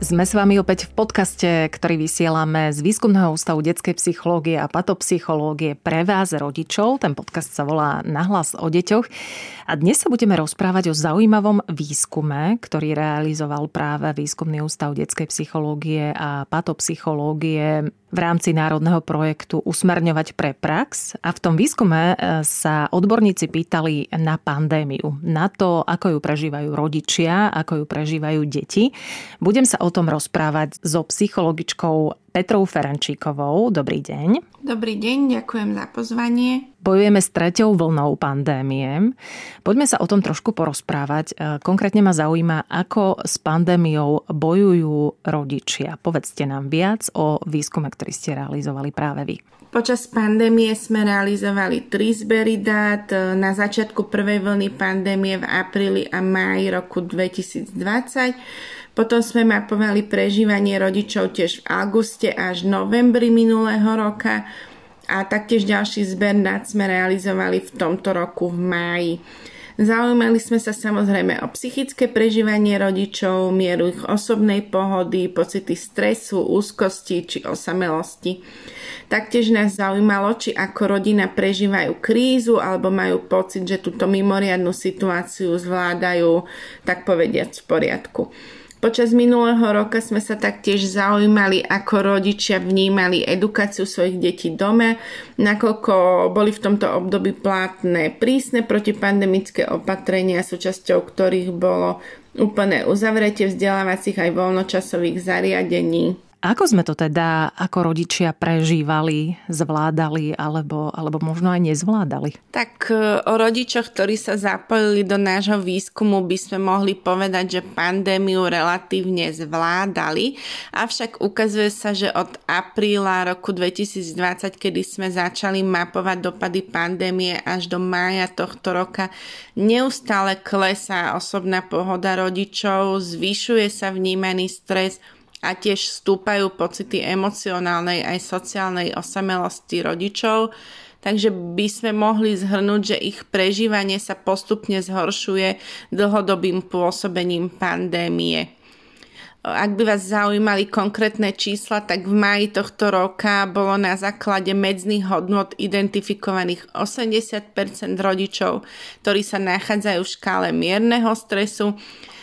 Sme s vami opäť v podcaste, ktorý vysielame z Výskumného ústavu detskej psychológie a patopsychológie pre vás, rodičov. Ten podcast sa volá Nahlas o deťoch. A dnes sa budeme rozprávať o zaujímavom výskume, ktorý realizoval práve Výskumný ústav detskej psychológie a patopsychológie v rámci národného projektu Usmerňovať pre prax. A v tom výskume e, sa odborníci pýtali na pandémiu, na to, ako ju prežívajú rodičia, ako ju prežívajú deti. Budem sa o tom rozprávať so psychologičkou Petrou Ferenčíkovou. Dobrý deň. Dobrý deň, ďakujem za pozvanie. Bojujeme s treťou vlnou pandémie. Poďme sa o tom trošku porozprávať. E, konkrétne ma zaujíma, ako s pandémiou bojujú rodičia. Povedzte nám viac o výskume, ktorý ste realizovali práve vy. Počas pandémie sme realizovali tri zbery dát. E, na začiatku prvej vlny pandémie v apríli a máji roku 2020 potom sme mapovali prežívanie rodičov tiež v auguste až novembri minulého roka a taktiež ďalší zber dát sme realizovali v tomto roku v máji. Zaujímali sme sa samozrejme o psychické prežívanie rodičov, mieru ich osobnej pohody, pocity stresu, úzkosti či osamelosti. Taktiež nás zaujímalo, či ako rodina prežívajú krízu alebo majú pocit, že túto mimoriadnú situáciu zvládajú, tak povediať, v poriadku. Počas minulého roka sme sa taktiež zaujímali, ako rodičia vnímali edukáciu svojich detí doma, nakoľko boli v tomto období platné prísne protipandemické opatrenia, súčasťou ktorých bolo úplné uzavretie vzdelávacích aj voľnočasových zariadení ako sme to teda ako rodičia prežívali, zvládali alebo, alebo možno aj nezvládali? Tak e, o rodičoch, ktorí sa zapojili do nášho výskumu, by sme mohli povedať, že pandémiu relatívne zvládali, avšak ukazuje sa, že od apríla roku 2020, kedy sme začali mapovať dopady pandémie až do mája tohto roka, neustále klesá osobná pohoda rodičov, zvyšuje sa vnímaný stres, a tiež stúpajú pocity emocionálnej aj sociálnej osamelosti rodičov, takže by sme mohli zhrnúť, že ich prežívanie sa postupne zhoršuje dlhodobým pôsobením pandémie. Ak by vás zaujímali konkrétne čísla, tak v maji tohto roka bolo na základe medzných hodnot identifikovaných 80% rodičov, ktorí sa nachádzajú v škále mierneho stresu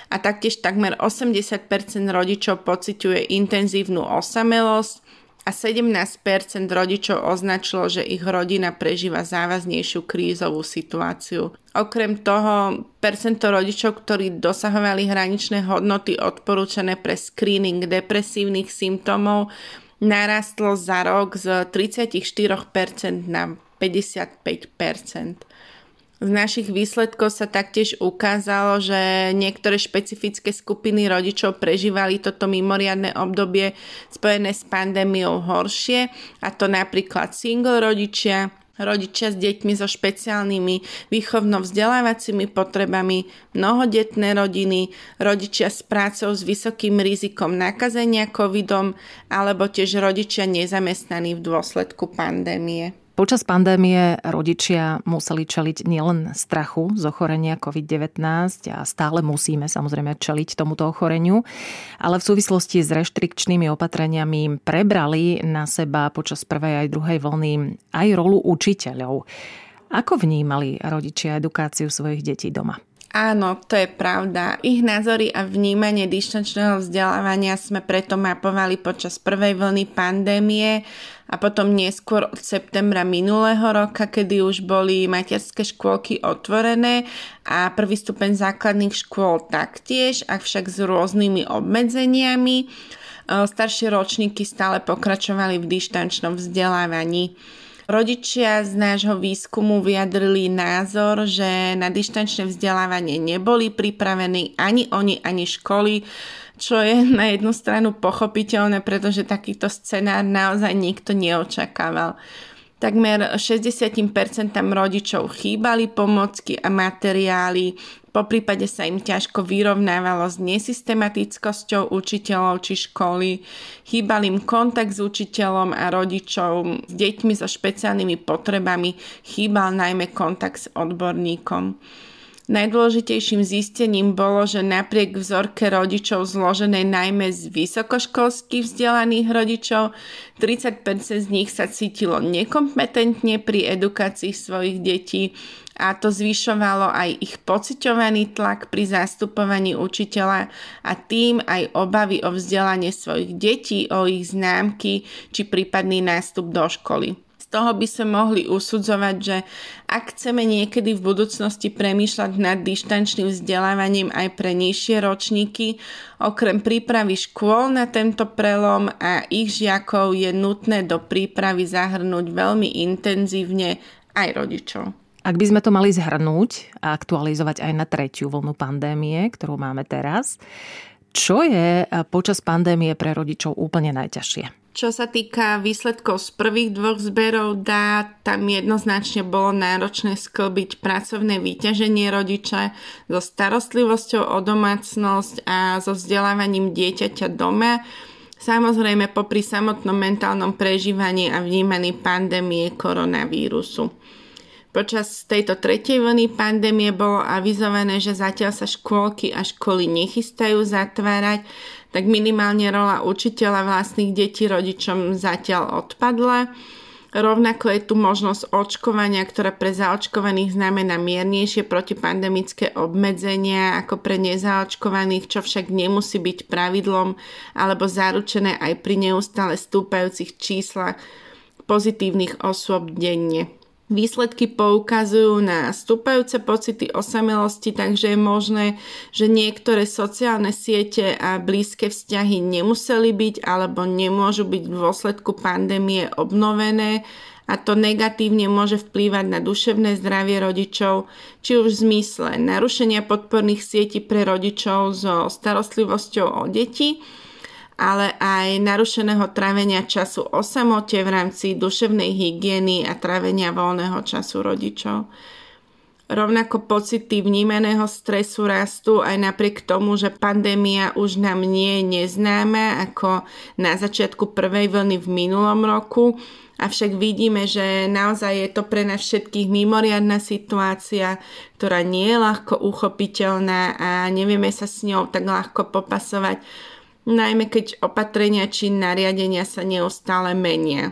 a taktiež takmer 80% rodičov pociťuje intenzívnu osamelosť a 17% rodičov označilo, že ich rodina prežíva závaznejšiu krízovú situáciu. Okrem toho, percento rodičov, ktorí dosahovali hraničné hodnoty odporúčané pre screening depresívnych symptómov, narastlo za rok z 34% na 55%. Z našich výsledkov sa taktiež ukázalo, že niektoré špecifické skupiny rodičov prežívali toto mimoriadne obdobie spojené s pandémiou horšie, a to napríklad single rodičia, rodičia s deťmi so špeciálnymi výchovno-vzdelávacími potrebami, mnohodetné rodiny, rodičia s prácou s vysokým rizikom nakazenia covidom alebo tiež rodičia nezamestnaní v dôsledku pandémie. Počas pandémie rodičia museli čeliť nielen strachu z ochorenia COVID-19 a stále musíme samozrejme čeliť tomuto ochoreniu, ale v súvislosti s reštrikčnými opatreniami prebrali na seba počas prvej aj druhej vlny aj rolu učiteľov. Ako vnímali rodičia edukáciu svojich detí doma? Áno, to je pravda. Ich názory a vnímanie dištančného vzdelávania sme preto mapovali počas prvej vlny pandémie a potom neskôr od septembra minulého roka, kedy už boli materské škôlky otvorené a prvý stupeň základných škôl taktiež, avšak s rôznymi obmedzeniami. Staršie ročníky stále pokračovali v dištančnom vzdelávaní. Rodičia z nášho výskumu vyjadrili názor, že na dištančné vzdelávanie neboli pripravení ani oni, ani školy, čo je na jednu stranu pochopiteľné, pretože takýto scenár naozaj nikto neočakával. Takmer 60% rodičov chýbali pomocky a materiály, po prípade sa im ťažko vyrovnávalo s nesystematickosťou učiteľov či školy, chýbal im kontakt s učiteľom a rodičov, s deťmi so špeciálnymi potrebami, chýbal najmä kontakt s odborníkom. Najdôležitejším zistením bolo, že napriek vzorke rodičov zloženej najmä z vysokoškolských vzdelaných rodičov, 30% z nich sa cítilo nekompetentne pri edukácii svojich detí a to zvyšovalo aj ich pociťovaný tlak pri zastupovaní učiteľa a tým aj obavy o vzdelanie svojich detí, o ich známky či prípadný nástup do školy toho by sme mohli usudzovať, že ak chceme niekedy v budúcnosti premýšľať nad dištančným vzdelávaním aj pre nižšie ročníky, okrem prípravy škôl na tento prelom a ich žiakov je nutné do prípravy zahrnúť veľmi intenzívne aj rodičov. Ak by sme to mali zhrnúť a aktualizovať aj na tretiu vlnu pandémie, ktorú máme teraz, čo je počas pandémie pre rodičov úplne najťažšie? Čo sa týka výsledkov z prvých dvoch zberov dá, tam jednoznačne bolo náročné sklbiť pracovné vyťaženie rodiča so starostlivosťou o domácnosť a so vzdelávaním dieťaťa doma. Samozrejme popri samotnom mentálnom prežívaní a vnímaní pandémie koronavírusu. Počas tejto tretej vlny pandémie bolo avizované, že zatiaľ sa škôlky a školy nechystajú zatvárať, tak minimálne rola učiteľa vlastných detí rodičom zatiaľ odpadla. Rovnako je tu možnosť očkovania, ktorá pre zaočkovaných znamená miernejšie protipandemické obmedzenia ako pre nezaočkovaných, čo však nemusí byť pravidlom alebo zaručené aj pri neustále stúpajúcich číslach pozitívnych osôb denne. Výsledky poukazujú na stúpajúce pocity osamelosti, takže je možné, že niektoré sociálne siete a blízke vzťahy nemuseli byť alebo nemôžu byť v dôsledku pandémie obnovené a to negatívne môže vplývať na duševné zdravie rodičov, či už v zmysle narušenia podporných sietí pre rodičov so starostlivosťou o deti, ale aj narušeného trávenia času o samote v rámci duševnej hygieny a trávenia voľného času rodičov. Rovnako pocity vnímaného stresu rastú aj napriek tomu, že pandémia už nám nie je neznáma ako na začiatku prvej vlny v minulom roku, avšak vidíme, že naozaj je to pre nás všetkých mimoriadná situácia, ktorá nie je ľahko uchopiteľná a nevieme sa s ňou tak ľahko popasovať najmä keď opatrenia či nariadenia sa neustále menia.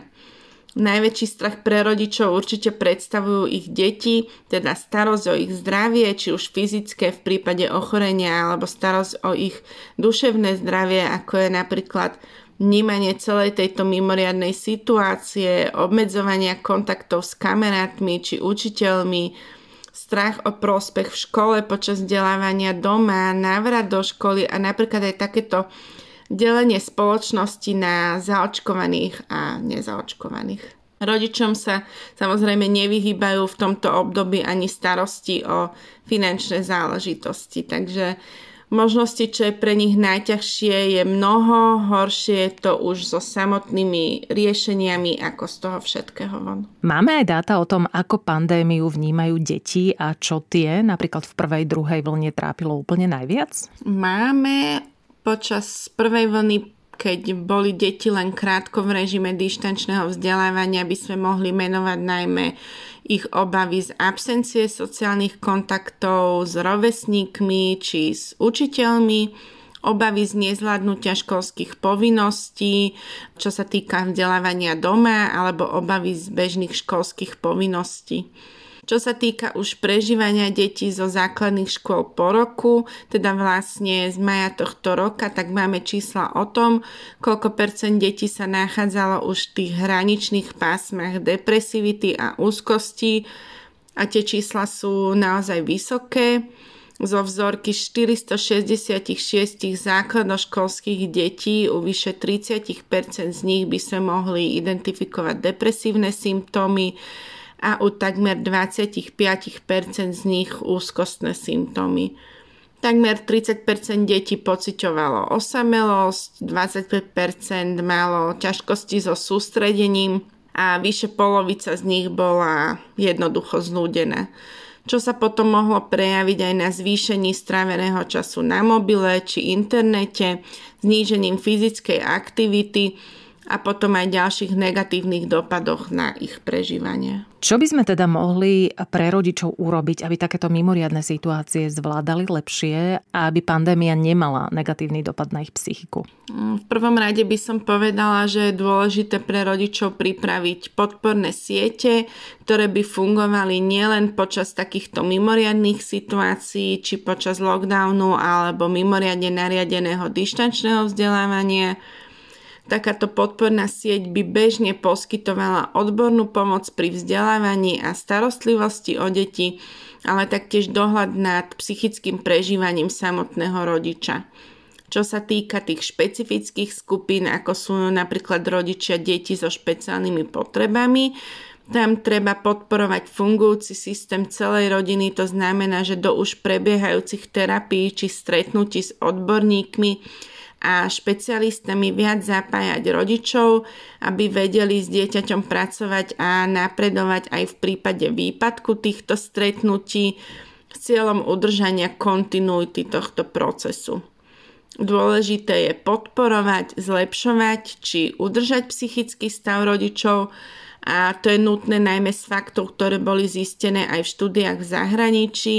Najväčší strach pre rodičov určite predstavujú ich deti, teda starosť o ich zdravie, či už fyzické v prípade ochorenia, alebo starosť o ich duševné zdravie, ako je napríklad vnímanie celej tejto mimoriadnej situácie, obmedzovania kontaktov s kamarátmi či učiteľmi, strach o prospech v škole počas vzdelávania doma, návrat do školy a napríklad aj takéto delenie spoločnosti na zaočkovaných a nezaočkovaných. Rodičom sa samozrejme nevyhýbajú v tomto období ani starosti o finančné záležitosti, takže možnosti, čo je pre nich najťažšie, je mnoho, horšie je to už so samotnými riešeniami ako z toho všetkého von. Máme aj dáta o tom, ako pandémiu vnímajú deti a čo tie napríklad v prvej, druhej vlne trápilo úplne najviac? Máme počas prvej vlny, keď boli deti len krátko v režime dištančného vzdelávania, by sme mohli menovať najmä ich obavy z absencie sociálnych kontaktov s rovesníkmi či s učiteľmi, obavy z nezvládnutia školských povinností, čo sa týka vzdelávania doma, alebo obavy z bežných školských povinností. Čo sa týka už prežívania detí zo základných škôl po roku, teda vlastne z maja tohto roka, tak máme čísla o tom, koľko percent detí sa nachádzalo už v tých hraničných pásmach depresivity a úzkosti. A tie čísla sú naozaj vysoké. Zo vzorky 466 základoškolských detí u vyše 30% z nich by sme mohli identifikovať depresívne symptómy, a u takmer 25% z nich úzkostné symptómy. Takmer 30% detí pociťovalo osamelosť, 25% malo ťažkosti so sústredením a vyše polovica z nich bola jednoducho znúdená čo sa potom mohlo prejaviť aj na zvýšení stráveného času na mobile či internete, znížením fyzickej aktivity, a potom aj ďalších negatívnych dopadoch na ich prežívanie. Čo by sme teda mohli pre rodičov urobiť, aby takéto mimoriadne situácie zvládali lepšie a aby pandémia nemala negatívny dopad na ich psychiku? Mm, v prvom rade by som povedala, že je dôležité pre rodičov pripraviť podporné siete, ktoré by fungovali nielen počas takýchto mimoriadných situácií, či počas lockdownu alebo mimoriadne nariadeného dištančného vzdelávania, Takáto podporná sieť by bežne poskytovala odbornú pomoc pri vzdelávaní a starostlivosti o deti, ale taktiež dohľad nad psychickým prežívaním samotného rodiča. Čo sa týka tých špecifických skupín, ako sú napríklad rodičia detí so špeciálnymi potrebami, tam treba podporovať fungujúci systém celej rodiny, to znamená, že do už prebiehajúcich terapií či stretnutí s odborníkmi a špecialistami viac zapájať rodičov, aby vedeli s dieťaťom pracovať a napredovať aj v prípade výpadku týchto stretnutí s cieľom udržania kontinuity tohto procesu. Dôležité je podporovať, zlepšovať či udržať psychický stav rodičov a to je nutné najmä z faktov, ktoré boli zistené aj v štúdiách v zahraničí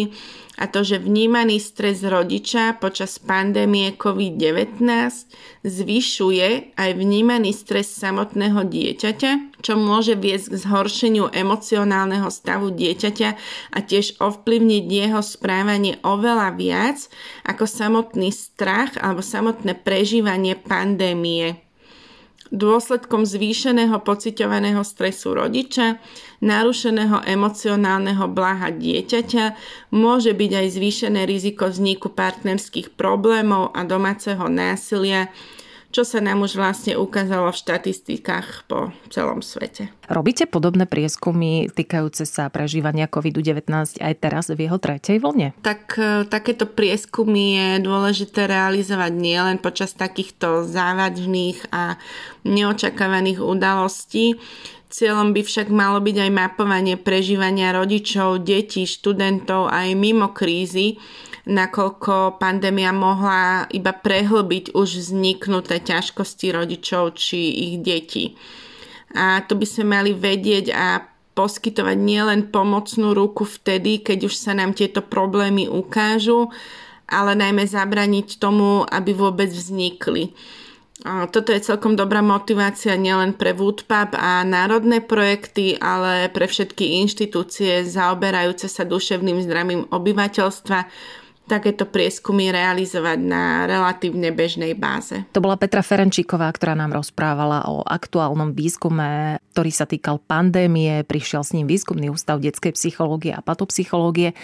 a to, že vnímaný stres rodiča počas pandémie COVID-19 zvyšuje aj vnímaný stres samotného dieťaťa, čo môže viesť k zhoršeniu emocionálneho stavu dieťaťa a tiež ovplyvniť jeho správanie oveľa viac ako samotný strach alebo samotné prežívanie pandémie dôsledkom zvýšeného pociťovaného stresu rodiča, narušeného emocionálneho blaha dieťaťa môže byť aj zvýšené riziko vzniku partnerských problémov a domáceho násilia, čo sa nám už vlastne ukázalo v štatistikách po celom svete. Robíte podobné prieskumy týkajúce sa prežívania COVID-19 aj teraz v jeho tretej vlne? Tak e, takéto prieskumy je dôležité realizovať nielen počas takýchto závažných a neočakávaných udalostí, Cieľom by však malo byť aj mapovanie prežívania rodičov, detí, študentov aj mimo krízy, nakoľko pandémia mohla iba prehlbiť už vzniknuté ťažkosti rodičov či ich detí. A to by sme mali vedieť a poskytovať nielen pomocnú ruku vtedy, keď už sa nám tieto problémy ukážu, ale najmä zabraniť tomu, aby vôbec vznikli. Toto je celkom dobrá motivácia nielen pre Woodpub a národné projekty, ale pre všetky inštitúcie zaoberajúce sa duševným zdravím obyvateľstva, takéto prieskumy realizovať na relatívne bežnej báze. To bola Petra Ferenčíková, ktorá nám rozprávala o aktuálnom výskume, ktorý sa týkal pandémie. Prišiel s ním výskumný ústav detskej psychológie a patopsychológie.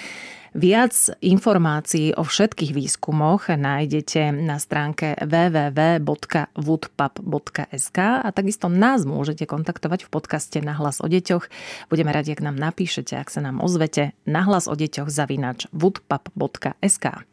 Viac informácií o všetkých výskumoch nájdete na stránke www.woodpub.sk a takisto nás môžete kontaktovať v podcaste Na hlas o deťoch. Budeme radi, ak nám napíšete, ak sa nám ozvete na hlas o deťoch zavinač woodpub.sk.